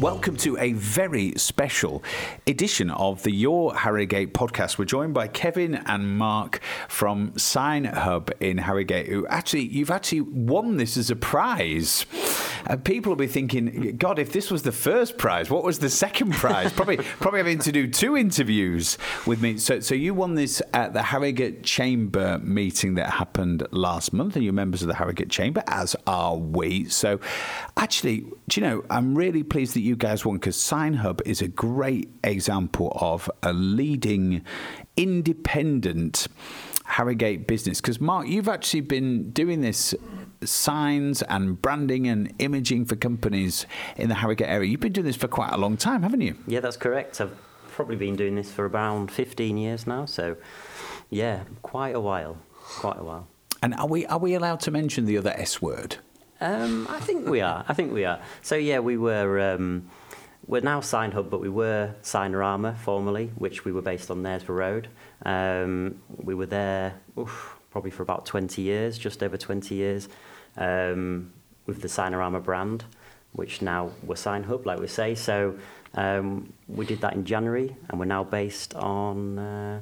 Welcome to a very special edition of the Your Harrogate podcast. We're joined by Kevin and Mark from Sign Hub in Harrogate, who actually, you've actually won this as a prize. And people will be thinking, God, if this was the first prize, what was the second prize? probably, probably having to do two interviews with me. So, so you won this at the Harrogate Chamber meeting that happened last month, and you're members of the Harrogate Chamber, as are we. So, actually, do you know, I'm really pleased that you guys won because Sign Hub is a great example of a leading independent Harrogate business. Because, Mark, you've actually been doing this signs and branding and imaging for companies in the Harrogate area. You've been doing this for quite a long time, haven't you? Yeah, that's correct. I've probably been doing this for around 15 years now. So, yeah, quite a while. Quite a while. And are we are we allowed to mention the other S word? Um, I think we are. I think we are. So yeah, we were. Um, we're now Sign Hub, but we were Signarama formerly, which we were based on Knaresborough Road. Um, we were there oof, probably for about 20 years, just over 20 years, um, with the Signarama brand, which now we're Sign Hub, like we say. So um, we did that in January, and we're now based on uh,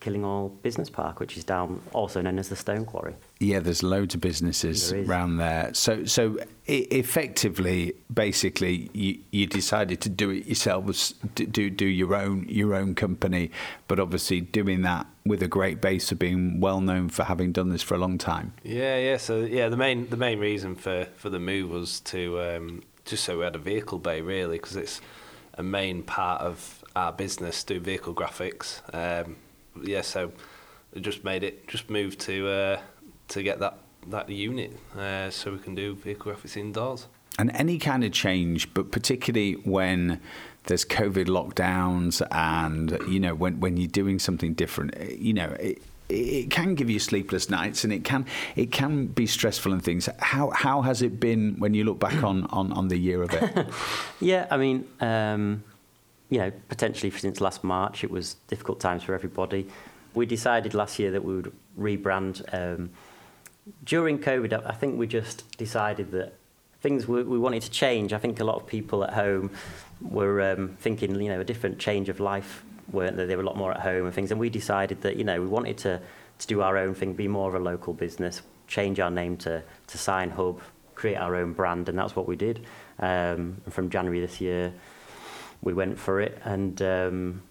Killinghall Business Park, which is down, also known as the Stone Quarry. Yeah, there's loads of businesses There is. around there. So, so effectively, basically, you, you decided to do it yourselves, do do your own your own company, but obviously doing that with a great base of being well known for having done this for a long time. Yeah, yeah. So yeah, the main the main reason for for the move was to um, just so we had a vehicle bay really because it's a main part of our business do vehicle graphics. Um, yeah, so we just made it just moved to uh, to get that that unit uh, so we can do vehicle graphics indoors. And any kind of change, but particularly when there's COVID lockdowns and, you know, when, when you're doing something different, eh, you know, it, it can give you sleepless nights and it can it can be stressful and things. How how has it been when you look back on, on, on the year of it? Yeah, I mean, um, you know, potentially since last March, it was difficult times for everybody. We decided last year that we would rebrand. Um, during COVID, I think we just decided that things we, we wanted to change. I think a lot of people at home were um, thinking, you know, a different change of life, weren't they? They were a lot more at home and things. And we decided that, you know, we wanted to, to do our own thing, be more of a local business, change our name to, to Sign Hub, create our own brand, and that's what we did. Um, from January this year, we went for it, and um,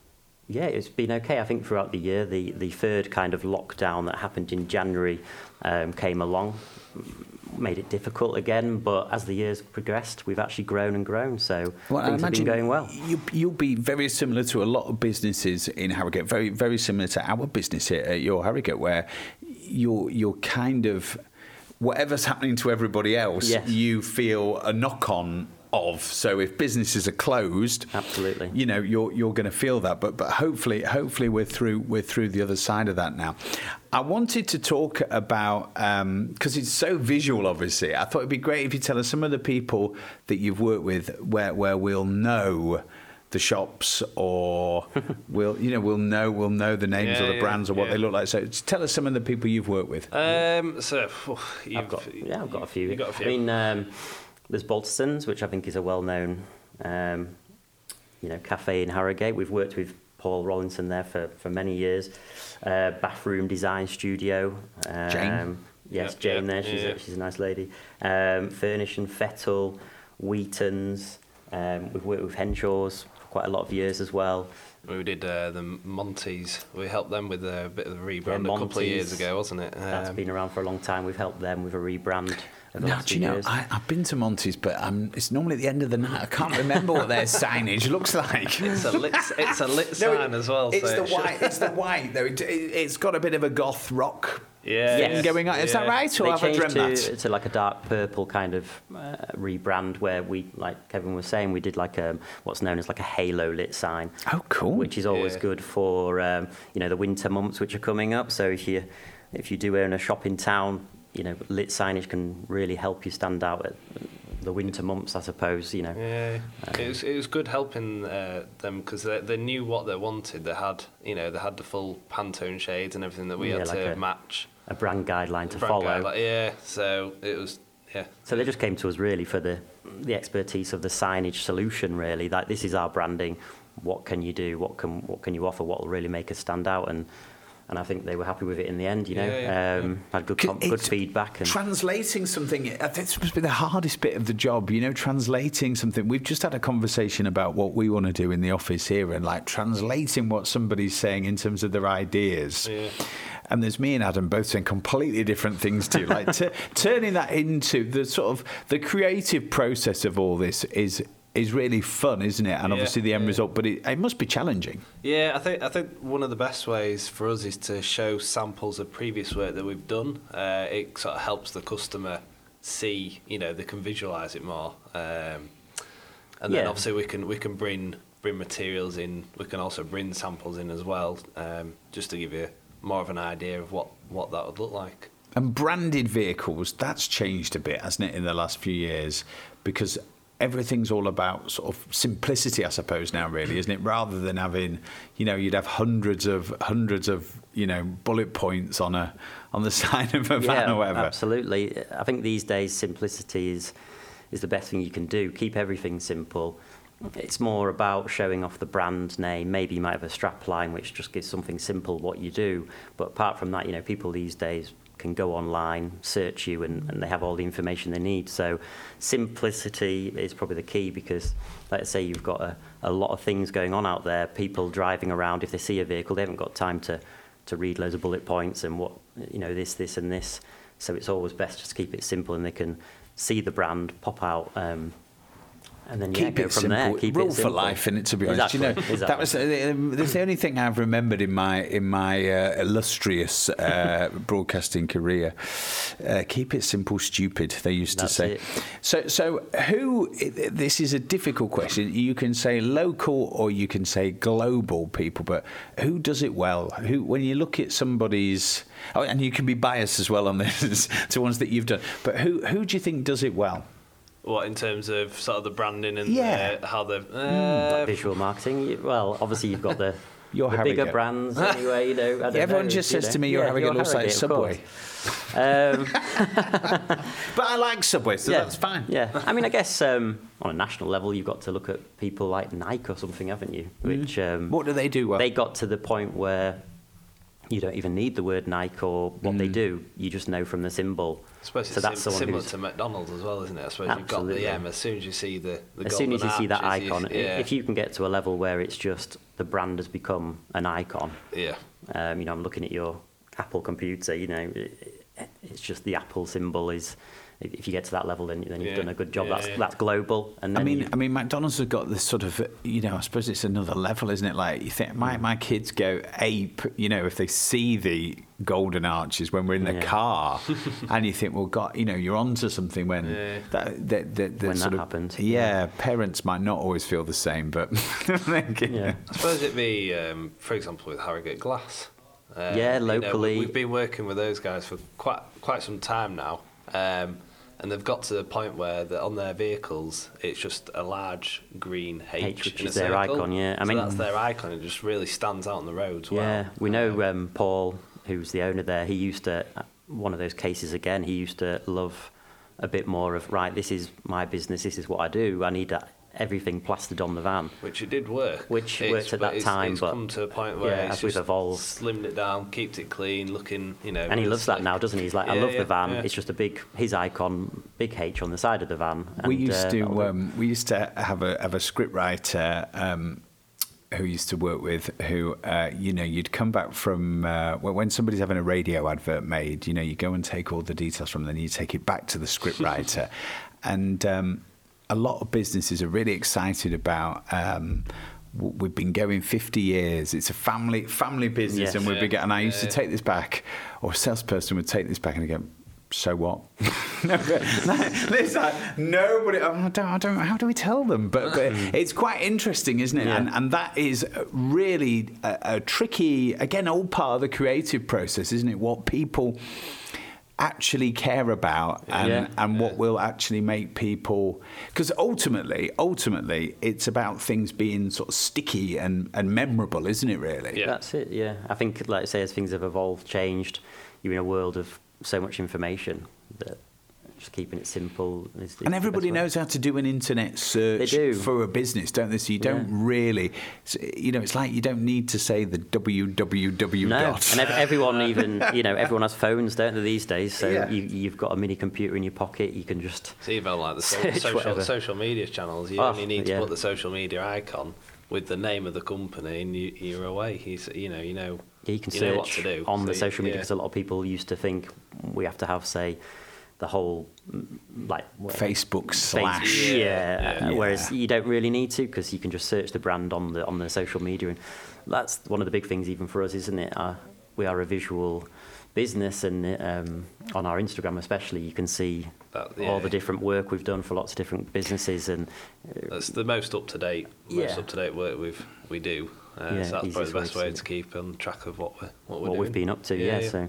yeah, it's been okay. I think throughout the year, the, the third kind of lockdown that happened in January um, came along, made it difficult again. But as the years progressed, we've actually grown and grown. So things have been going well. You, you'll be very similar to a lot of businesses in Harrogate, very very similar to our business here at your Harrogate, where you're you're kind of whatever's happening to everybody else, Yes. you feel a knock on of. So if businesses are closed, Absolutely. you know you're you're going to feel that. But but hopefully hopefully we're through we're through the other side of that now. I wanted to talk about because it's so visual. Obviously, I thought it'd be great if you tell us some of the people that you've worked with, where where we'll know the shops or we'll you know we'll know we'll know the names Yeah, or the yeah, brands or what yeah. they look like. So tell us some of the people you've worked with. Um, so you've, I've got, yeah, I've got a few. You've got a few. I mean, um, there's Baltzersen's, which I think is a well-known, um, you know, cafe in Harrogate. We've worked with Paul Rawlinson there for, for many years. Uh, bathroom design studio. Um, Jane? Yes, Yep, Jane yep, there. She's, yeah, a, she's a nice lady. Um, Furnish and Fettle, Wheaton's. Um, we've worked with Henshaw's for quite a lot of years as well. we did uh, the Monties. We helped them with a bit of a rebrand Yeah, a couple of years ago, wasn't it? That's been around for a long time. We've helped them with a rebrand over the Now, do you few know, years. I, I've been to Monty's, but um, it's normally at the end of the night. I can't remember what their signage looks like. It's a lit, it's a lit No, it- sign as well. It's so the it white. It's the white though. It, has got a bit of a goth rock Yeah, thing Yes. going on. Is that right, or they have I dreamt to, that? to like a dark purple kind of uh, rebrand where we, like Kevin was saying, we did like a, what's known as like a halo lit sign, Oh, cool. which is always Yeah. good for um, you know the winter months which are coming up. So if you if you do own a shop in town, you know lit signage can really help you stand out at the winter months, I suppose. You know, Yeah, it was it was good helping uh, them because they, they knew what they wanted. They had you know they had the full Pantone shades and everything that we Yeah, had like to a match. a brand guideline to Brand follow. guide, like, yeah, so it was yeah. So they just came to us really for the the expertise of the signage solution. Really, like this is our branding. What can you do? What can what can you offer? What will really make us stand out? And and I think they were happy with it in the end. You know, Yeah, yeah, um, had good C- com- good feedback. And Translating something, this must be the hardest bit of the job, you know, translating something. We've just had a conversation about what we want to do in the office here and like translating what somebody's saying in terms of their ideas. Yeah. And there's me and Adam both saying completely different things too. Like t- turning that into the sort of the creative process of all this is is really fun, isn't it? And Yeah, obviously the end yeah. result, but it, it must be challenging. Yeah, I think I think one of the best ways for us is to show samples of previous work that we've done. Uh, it sort of helps the customer see, you know, they can visualize it more, um, and then Yeah. obviously we can we can bring bring materials in. We can also bring samples in as well, um, just to give you more of an idea of what what that would look like. And branded vehicles, that's changed a bit, hasn't it, in the last few years? Because everything's all about sort of simplicity, I suppose, now, really, isn't it? Rather than having, you know, you'd have hundreds of hundreds of, you know, bullet points on a on the side of a van or whatever. absolutely. I think these days simplicity is is the best thing you can do. Keep everything simple. It's more about showing off the brand name. Maybe you might have a strap line which just gives something simple what you do. But apart from that, you know, people these days can go online, search you, and, and they have all the information they need. So simplicity is probably the key because, let's say you've got a, a lot of things going on out there. People driving around, if they see a vehicle, they haven't got time to, to read loads of bullet points and what, you know, this, this, and this. So it's always best just to keep it simple and they can see the brand pop out. Um, and then yeah, keep go it from simple. there. Keep Rule it for life, in it. To be honest, exactly, you know, exactly. that was uh, that's the only thing I've remembered in my in my uh, illustrious uh, broadcasting career. Uh, keep it simple, stupid. They used That's to say. it. So, so who? This is a difficult question. You can say local or you can say global people, but who does it well? Who, when you look at somebody's, oh, and you can be biased as well on this to ones that you've done. But who who do you think does it well? What in terms of sort of the branding and Yeah. uh, how the Like uh, visual marketing. Well, obviously you've got the, You're the bigger Harrogate. brands anyway. You know, I don't Everyone know, just says know. to me, "Your Yeah, Harrogate looks like Harrogate, of Subway." Um, But I like Subway, so yeah, that's fine. Yeah, I mean, I guess um, on a national level, you've got to look at people like Nike or something, haven't you? Which um, What do they do well? they got to the point where you don't even need the word Nike or what Mm. they do. You just know from the symbol. I suppose So it's that's sim- similar to McDonald's as well, isn't it? I suppose you've got the M as soon as you see the, the as soon as you golden see that arches, you- icon, yeah, if you can get to a level where it's just the brand has become an icon. yeah, Um, you know, I'm looking at your Apple computer. You know, it, it's just the Apple symbol is. If you get to that level, then, then you've Yeah, done a good job. yeah, that's yeah. that's global. And I mean, you- I mean, McDonald's has got this sort of, you know, I suppose it's another level, isn't it? Like you think Mm. my my kids go ape, you know, if they see the golden arches when we're in the Yeah. car, and you think, well, God, you know, you're onto something when Yeah. that that that, When sort that of, happens, Yeah, parents might not always feel the same, but yeah. I suppose it'd be, um, for example, with Harrogate Glass. Um, Yeah, you know, locally. we've been working with those guys for quite quite some time now, um, and they've got to the point where on their vehicles it's just a large green H, H, which is their circle. icon, yeah. I so mean- that's their icon. It just really stands out on the roads. Well. Yeah, we know um, Paul, who's the owner there. He used to one of those cases again. He used to love a bit more of right. This is my business. This is what I do. I need that, everything plastered on the van. Which it did work. Which It's- worked at that it's, time, It's but come to a point where yeah, it's as we've just evolved. slimmed it down, kept it clean, looking, you know. And he really loves that slick. now, doesn't he? He's like, I love yeah, the van. yeah. It's just a big his icon, big H on the side of the van. we and, used uh, to um, we used to have a have a scriptwriter um, who used to work with who uh, you know you'd come back from uh, when when somebody's having a radio advert made you know you go and take all the details from them then you take it back to the scriptwriter and um, a lot of businesses are really excited about um, We've been going 50 years. It's a family family business, Yes. and we've been. And I used to take this back, or a salesperson would take this back and go, so what? no, but, like, nobody. I don't, I don't. How do we tell them? But, but it's quite interesting, isn't it? Yeah. And and that is really a, a tricky, again, all part of the creative process, isn't it? What people actually care about and, Yeah. and what will actually make people because ultimately ultimately it's about things being sort of sticky and, and memorable isn't it really Yeah. That's it. Yeah, I think, like I say, as things have evolved, changed, you're in a world of so much information that just keeping it simple. Is, is And the everybody way. knows how to do an internet search do. for a business, don't they? So you don't really, you know, it's like you don't need to say the www No, dot. and ev- everyone even you know everyone has phones, don't they these days? So Yeah. you, you've got a mini computer in your pocket. You can just So even like the social, social media channels, you Oh, only need to yeah. put the social media icon with the name of the company, and you, you're away. You, s- you know, you know, Yeah, you can you search what to do. on So the social media yeah. because a lot of people used to think we have to have, say, the whole mm, like what- Facebook face- slash. Yeah, Yeah. uh, whereas you don't really need to because you can just search the brand on the on the social media, and that's one of the big things even for us, isn't it? Uh, we are a visual business, and um, on our Instagram especially, you can see That- all the different work we've done for lots of different businesses, and That's the most up to date, most up to date work we've we do. Uh, Yeah, so that's probably the best to way do to keep on track of what we're what we're what doing. we've been up to. Yeah, so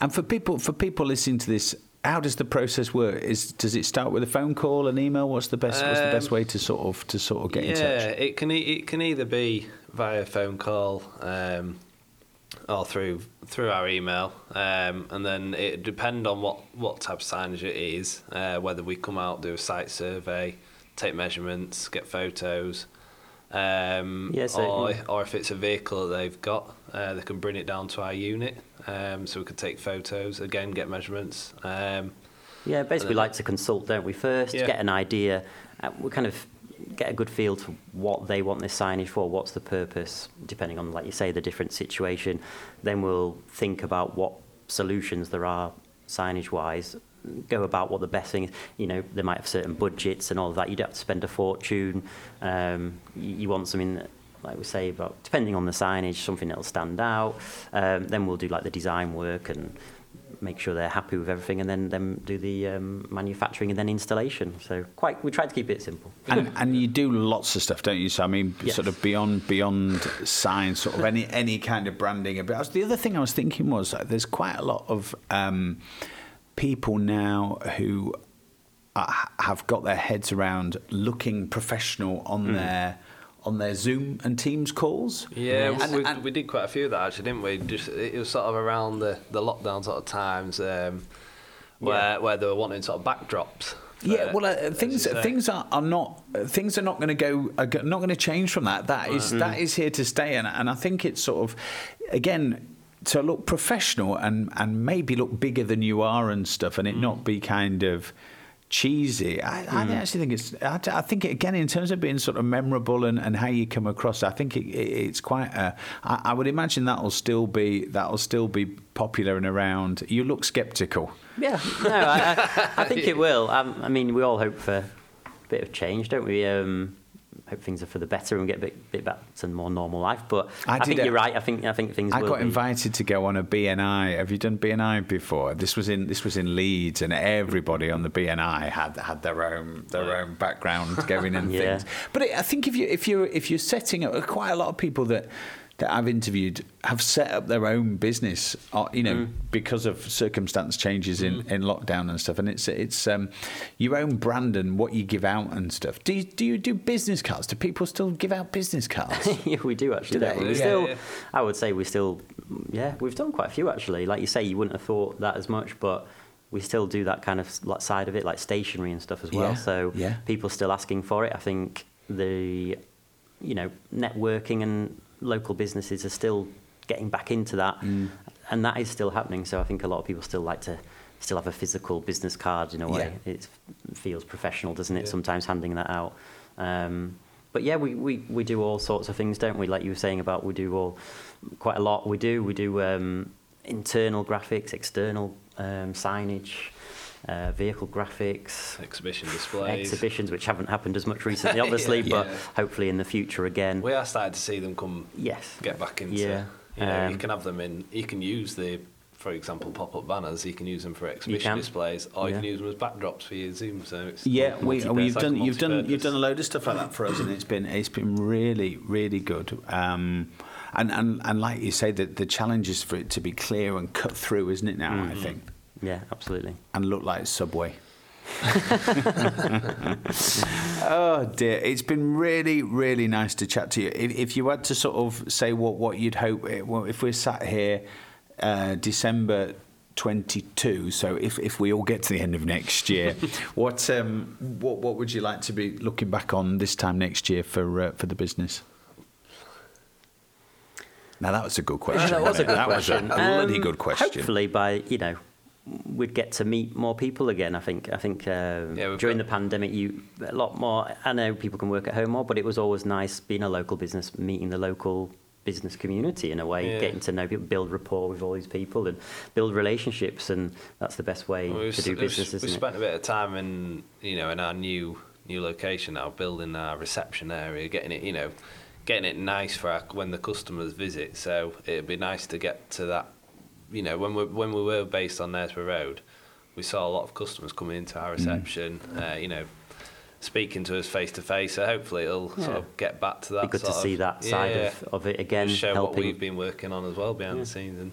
And for people, for people listening to this, how does the process work? Is does it start with a phone call, an email? What's the best? what's the best Um, way to sort of to sort of get yeah, in touch? Yeah, it can e- it can either be via phone call um, or through through our email, um, and then it depend on what what type of signage it is, uh, whether we come out do a site survey, take measurements, get photos. Um, Yeah, or, or if it's a vehicle that they've got, uh, they can bring it down to our unit, um, so we can take photos again, get measurements. Um, Yeah, basically then- like to consult, don't we? First, Yeah. get an idea. Uh, we kind of get a good feel to what they want this signage for. What's the purpose, depending on, like you say, the different situation. Then we'll think about what solutions there are signage-wise. Go about what the best thing is. You know, they might have certain budgets and all of that. You don't have to spend a fortune. Um, you, you want something. That, like we say, about depending on the signage, something that'll stand out. Um, then we'll do like the design work and make sure they're happy with everything, and then then do the um, manufacturing and then installation. So quite, we try to keep it simple. and and you do lots of stuff, don't you? So I mean, Yes. sort of beyond beyond signs, sort of any any kind of branding. But the other thing I was thinking was that there's quite a lot of um, people now who are, have got their heads around looking professional on their on their Zoom and Teams calls. Yeah, Yes. we, And- we did quite a few of that actually, didn't we? Just it was sort of around the, the lockdown sort of times um, where Yeah. where they were wanting sort of backdrops. Yeah, well, uh, things things are, are not uh, things are not going to go are go- not going to change from that. That is- that is here to stay, and and I think it's sort of again to look professional and and maybe look bigger than you are and stuff, and it not be kind of cheesy. I, I actually think it's. I, I think again in terms of being sort of memorable and, and how you come across, I think it, it, it's quite. A, I, I would imagine that'll still be that'll still be popular and around. You look sceptical. Yeah, no, I, I, I think it will. Um, I mean, we all hope for a bit of change, don't we? Um, hope things are for the better and get a bit, bit back to more normal life. But I I, think a- uh, you're right. I think I think things. I got be. invited to go on a BNI. Have you done BNI before? This was in this was in Leeds, and everybody on the BNI had had their own their own background going and Yeah. things. But it, I think if you if you if you're setting up, quite a lot of people that that I've interviewed have set up their own business, uh, you know, because of circumstance changes in, in lockdown and stuff. And it's it's um, your own brand and what you give out and stuff. Do you, do you do business cards? Do people still give out business cards? yeah, we do actually. Do we? Yeah, still, yeah. I would say we still, yeah, we've done quite a few actually. Like you say, you wouldn't have thought that as much, but we still do that kind of side of it, like stationery and stuff as well. Yeah, So yeah. people still asking for it. I think the, you know, networking and local businesses are still getting back into that, Mm. and that is still happening. So I think a lot of people still like to still have a physical business card in a way. It feels professional, doesn't it? Yeah. Sometimes handing that out. Um, but yeah, we, we, we do all sorts of things, don't we? Like you were saying about, we do all quite a lot. We do we do um, internal graphics, external um, signage, uh, vehicle graphics, exhibition displays. exhibitions, which haven't happened as much recently, obviously, Yeah. but Yeah. hopefully in the future again. We are starting to see them come yes. get back into. Yeah, You know, you um, can have them in. You can use the, for example, pop-up banners. You can use them for exhibition displays, or you Yeah. can use them as backdrops for your Zoom. So it's Yeah, we, we've like done you've done you've done a load of stuff like that for us, and it's been it's been really really good. Um, and, and and like you say, the the challenge is for it to be clear and cut through, isn't it? Now Mm-hmm. I think, Yeah, absolutely. and look like Subway. oh dear, it's been really really nice to chat to you. If, if you had to sort of say what what you'd hope, it, well, if we're sat here, uh, December 22. So if, if we all get to the end of next year, what um, what what would you like to be looking back on this time next year for uh, for the business? Now that was a good question. that was a good that question. was a bloody Um, good question. Hopefully, by you know, we'd get to meet more people again. I think. I think um, Yeah, during got- the pandemic, you a lot more. I know people can work at home more, but it was always nice being a local business, meeting the local business community in a way, Yeah. getting to know people, build rapport with all these people, and build relationships, and that's the best way Well, to do business, it? spent a bit of time in you know in our new new location now, building our reception area, getting it you know, getting it nice for our, when the customers visit. So it'd be nice to get to that. You know, when we when we were based on Knaresborough Road, we saw a lot of customers coming into our reception. Uh, you know. Speaking to us face to face, so hopefully it'll sort of get back to that. Be good to sort see that side yeah, of, of it again, just show what we've been working on as well behind Yeah. the scenes. And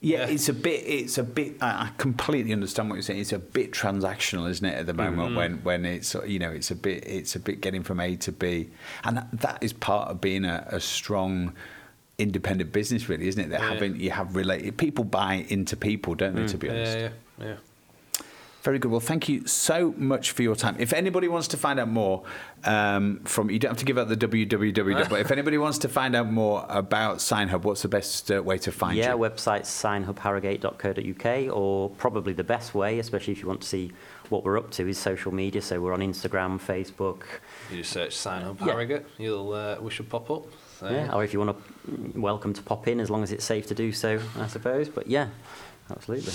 Yeah, Yeah. it's a bit. It's a bit. I I completely understand what you're saying. It's a bit transactional, isn't it? At the moment, Mm-hmm. when when it's you know, it's a bit. It's a bit getting from A to B, and that, that is part of being a, a strong, independent business, really, isn't it? That Yeah. having you have related people buy into people, don't they? To be honest. Mm. yeah, yeah, yeah. Very good. Well, thank you so much for your time. If anybody wants to find out more um, from, you don't have to give out the www, but if anybody wants to find out more about SignHub, what's the best uh, way to find yeah, you? website signhubharrogate.co.uk, or probably the best way, especially if you want to see what we're up to, is social media. So we're on Instagram, Facebook, You just search Sign Hub Yeah. Harrogate, you'll uh, we should pop up. So, yeah, or if you want to, welcome to pop in as long as it's safe to do so, I suppose. But yeah, absolutely.